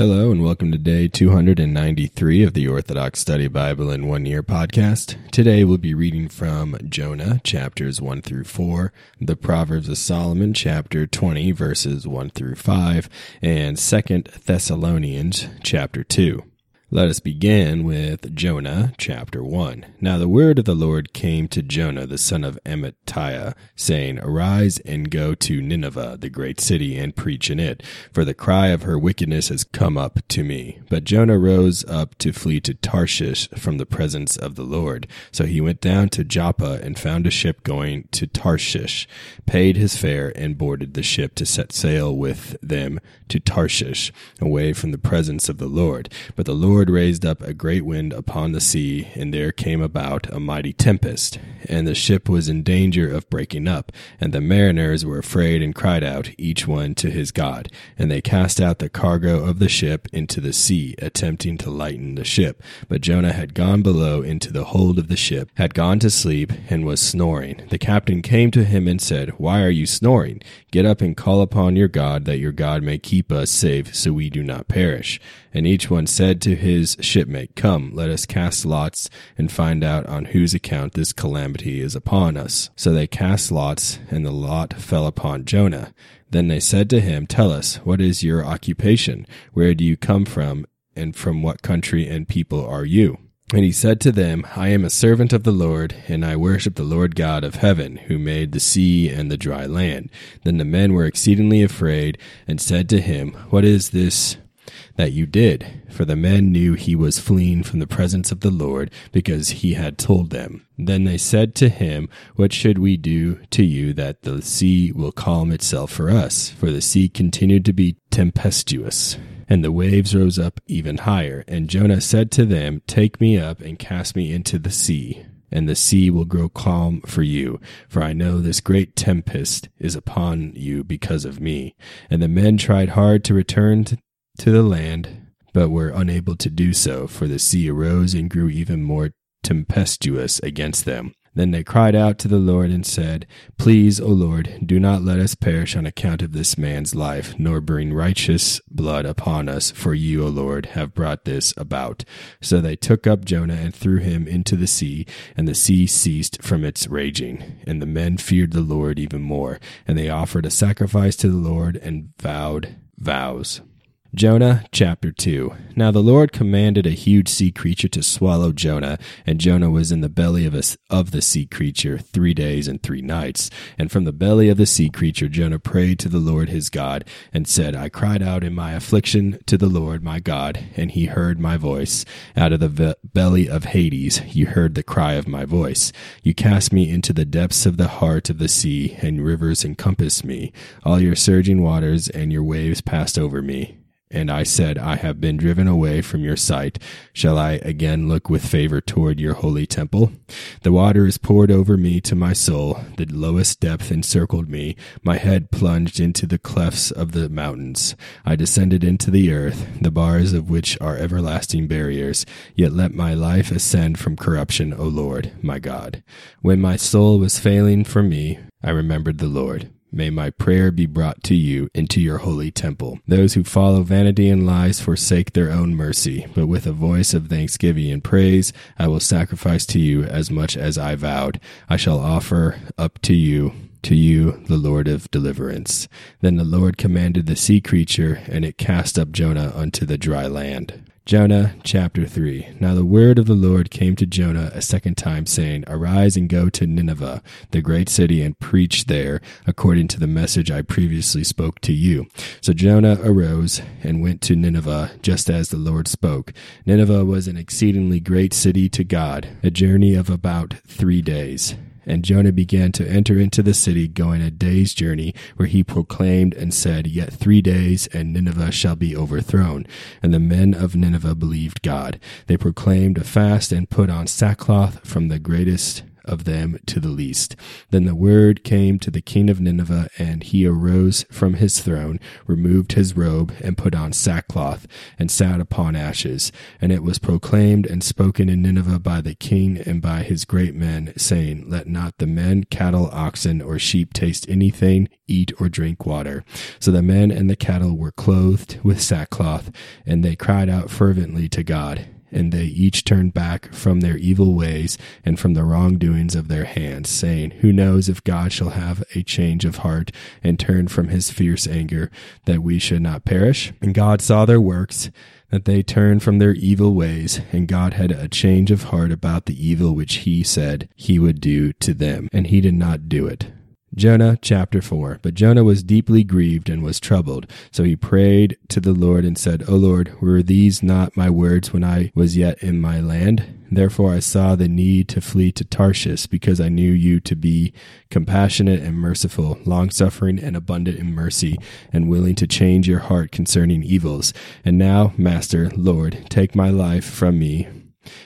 Hello, and welcome to day 293 of the Orthodox Study Bible in One Year podcast. Today we'll be reading from Jonah, chapters 1 through 4, the Proverbs of Solomon, chapter 20, verses 1 through 5, and 2 Thessalonians, chapter 2. Let us begin with Jonah chapter 1. Now the word of the Lord came to Jonah the son of Amittai, saying, Arise and go to Nineveh, the great city, and preach in it, for the cry of her wickedness has come up to me. But Jonah rose up to flee to Tarshish from the presence of the Lord. So he went down to Joppa and found a ship going to Tarshish, paid his fare, and boarded the ship to set sail with them to Tarshish, away from the presence of the Lord. But the Lord Lord raised up a great wind upon the sea, and there came about a mighty tempest, and the ship was in danger of breaking up. And the mariners were afraid and cried out, each one to his God. And they cast out the cargo of the ship into the sea, attempting to lighten the ship. But Jonah had gone below into the hold of the ship, had gone to sleep, and was snoring. The captain came to him and said, Why are you snoring? Get up and call upon your God, that your God may keep us safe, so we do not perish. And each one said to his shipmate, Come, let us cast lots and find out on whose account this calamity is upon us. So they cast lots, and the lot fell upon Jonah. Then they said to him, Tell us, what is your occupation? Where do you come from? And from what country and people are you? And he said to them, I am a servant of the Lord, and I worship the Lord God of heaven, who made the sea and the dry land. Then the men were exceedingly afraid, and said to him, What is this that you did? For the men knew he was fleeing from the presence of the Lord, because he had told them. Then they said to him, What should we do to you that the sea will calm itself for us? For the sea continued to be tempestuous and the waves rose up even higher. And Jonah said to them, Take me up and cast me into the sea, and the sea will grow calm for you, for I know this great tempest is upon you because of me. And the men tried hard to return to the land, but were unable to do so, for the sea arose and grew even more tempestuous against them. Then they cried out to the Lord and said, Please, O Lord, do not let us perish on account of this man's life, nor bring righteous blood upon us, for you, O Lord, have brought this about. So they took up Jonah and threw him into the sea, and the sea ceased from its raging. And the men feared the Lord even more, and they offered a sacrifice to the Lord and vowed vows. Jonah chapter 2. Now the Lord commanded a huge sea creature to swallow Jonah, and Jonah was in the belly of, a, of the sea creature three days and three nights. And from the belly of the sea creature Jonah prayed to the Lord his God, and said, I cried out in my affliction to the Lord my God, and he heard my voice. Out of the ve- belly of Hades you heard the cry of my voice. You cast me into the depths of the heart of the sea, and rivers encompassed me. All your surging waters and your waves passed over me. And I said, I have been driven away from your sight. Shall I again look with favor toward your holy temple? The water is poured over me to my soul. The lowest depth encircled me. My head plunged into the clefts of the mountains. I descended into the earth, the bars of which are everlasting barriers. Yet let my life ascend from corruption, O Lord, my God. When my soul was failing from me, I remembered the Lord. May my prayer be brought to you into your holy temple. Those who follow vanity and lies forsake their own mercy, but with a voice of thanksgiving and praise, I will sacrifice to you as much as I vowed. I shall offer up to you to you, the Lord of deliverance. Then the Lord commanded the sea creature, and it cast up Jonah unto the dry land. Jonah chapter 3. Now the word of the Lord came to Jonah a second time, saying, Arise and go to Nineveh, the great city, and preach there, according to the message I previously spoke to you. So Jonah arose and went to Nineveh, just as the Lord spoke. Nineveh was an exceedingly great city to God, a journey of about three days. And Jonah began to enter into the city, going a day's journey, where he proclaimed and said, Yet three days, and Nineveh shall be overthrown. And the men of Nineveh believed God. They proclaimed a fast and put on sackcloth from the greatest of them to the least. Then the word came to the king of Nineveh, and he arose from his throne, removed his robe, and put on sackcloth, and sat upon ashes. And it was proclaimed and spoken in Nineveh by the king and by his great men, saying, Let not the men, cattle, oxen, or sheep taste anything, eat or drink water. So the men and the cattle were clothed with sackcloth, and they cried out fervently to God and they each turned back from their evil ways and from the wrongdoings of their hands, saying, Who knows if God shall have a change of heart and turn from his fierce anger, that we should not perish? And God saw their works, that they turned from their evil ways, and God had a change of heart about the evil which he said he would do to them, and he did not do it. Jonah chapter 4. But Jonah was deeply grieved and was troubled. So he prayed to the Lord and said, O Lord, were these not my words when I was yet in my land? Therefore I saw the need to flee to Tarshish, because I knew you to be compassionate and merciful, long suffering and abundant in mercy, and willing to change your heart concerning evils. And now, Master, Lord, take my life from me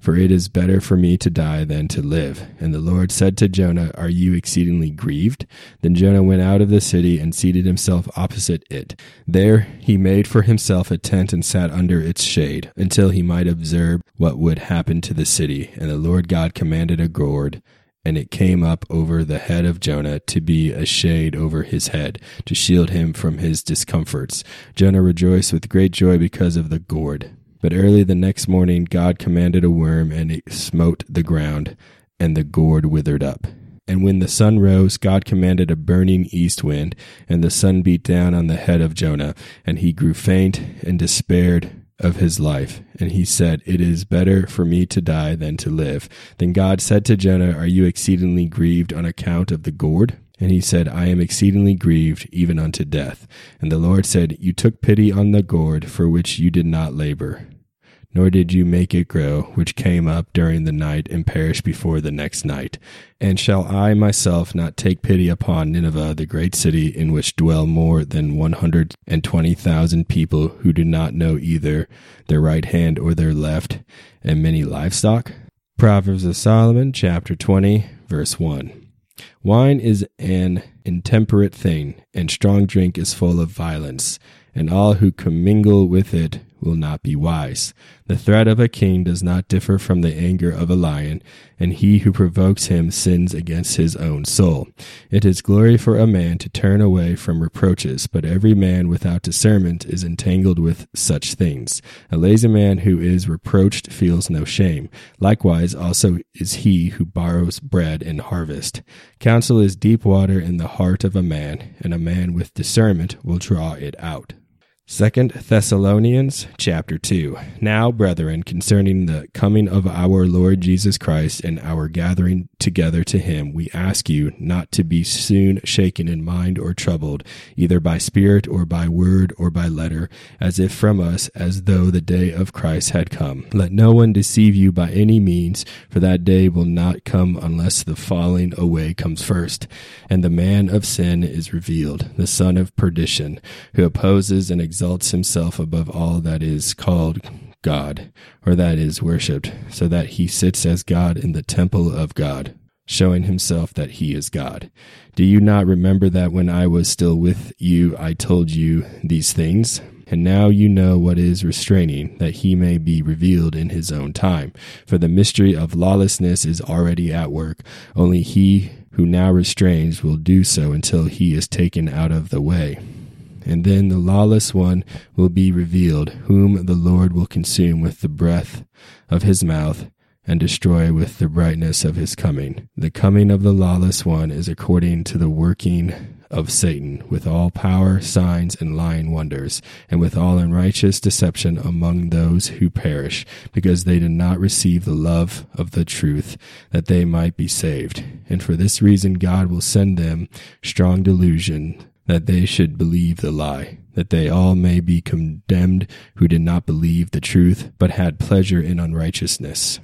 for it is better for me to die than to live. And the Lord said to Jonah, Are you exceedingly grieved? Then Jonah went out of the city and seated himself opposite it. There he made for himself a tent and sat under its shade, until he might observe what would happen to the city. And the Lord God commanded a gourd and it came up over the head of Jonah to be a shade over his head, to shield him from his discomforts. Jonah rejoiced with great joy because of the gourd. But early the next morning God commanded a worm, and it smote the ground, and the gourd withered up. And when the sun rose, God commanded a burning east wind, and the sun beat down on the head of Jonah, and he grew faint and despaired of his life. And he said, It is better for me to die than to live. Then God said to Jonah, Are you exceedingly grieved on account of the gourd? And he said, I am exceedingly grieved, even unto death. And the Lord said, You took pity on the gourd for which you did not labor, nor did you make it grow, which came up during the night and perished before the next night. And shall I myself not take pity upon Nineveh, the great city in which dwell more than one hundred and twenty thousand people who do not know either their right hand or their left, and many livestock? Proverbs of Solomon, chapter 20, verse 1. Wine is an intemperate thing, and strong drink is full of violence, and all who commingle with it will not be wise. The threat of a king does not differ from the anger of a lion, and he who provokes him sins against his own soul. It is glory for a man to turn away from reproaches, but every man without discernment is entangled with such things. A lazy man who is reproached feels no shame. Likewise also is he who borrows bread in harvest. Counsel is deep water in the heart of a man, and a man with discernment will draw it out. Second Thessalonians chapter 2. Now, brethren, concerning the coming of our Lord Jesus Christ and our gathering together to him, we ask you not to be soon shaken in mind or troubled, either by spirit or by word or by letter, as if from us, as though the day of Christ had come. Let no one deceive you by any means, for that day will not come unless the falling away comes first, and the man of sin is revealed, the son of perdition, who opposes and exalts himself above all that is called God, or that is worshipped, so that he sits as God in the temple of God, showing himself that he is God. Do you not remember that when I was still with you, I told you these things? And now you know what is restraining, that he may be revealed in his own time. For the mystery of lawlessness is already at work, only he who now restrains will do so until he is taken out of the way and then the lawless one will be revealed, whom the Lord will consume with the breath of his mouth and destroy with the brightness of his coming. The coming of the lawless one is according to the working of Satan, with all power, signs, and lying wonders, and with all unrighteous deception among those who perish, because they did not receive the love of the truth, that they might be saved. And for this reason God will send them strong delusion that they should believe the lie, that they all may be condemned who did not believe the truth, but had pleasure in unrighteousness.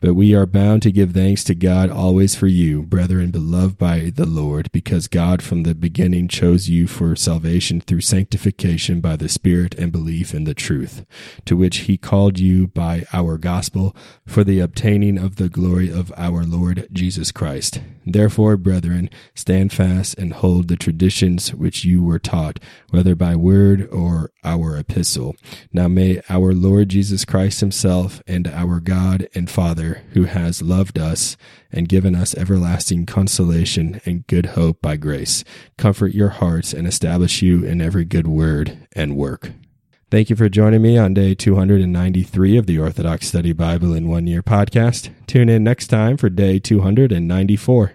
But we are bound to give thanks to God always for you, brethren beloved by the Lord, because God from the beginning chose you for salvation through sanctification by the Spirit and belief in the truth, to which he called you by our gospel for the obtaining of the glory of our Lord Jesus Christ. Therefore, brethren, stand fast and hold the traditions which you were taught, whether by word or our epistle. Now may our Lord Jesus Christ himself and our God and Father, who has loved us and given us everlasting consolation and good hope by grace, comfort your hearts and establish you in every good word and work. Thank you for joining me on day 293 of the Orthodox Study Bible in One Year podcast. Tune in next time for day 294.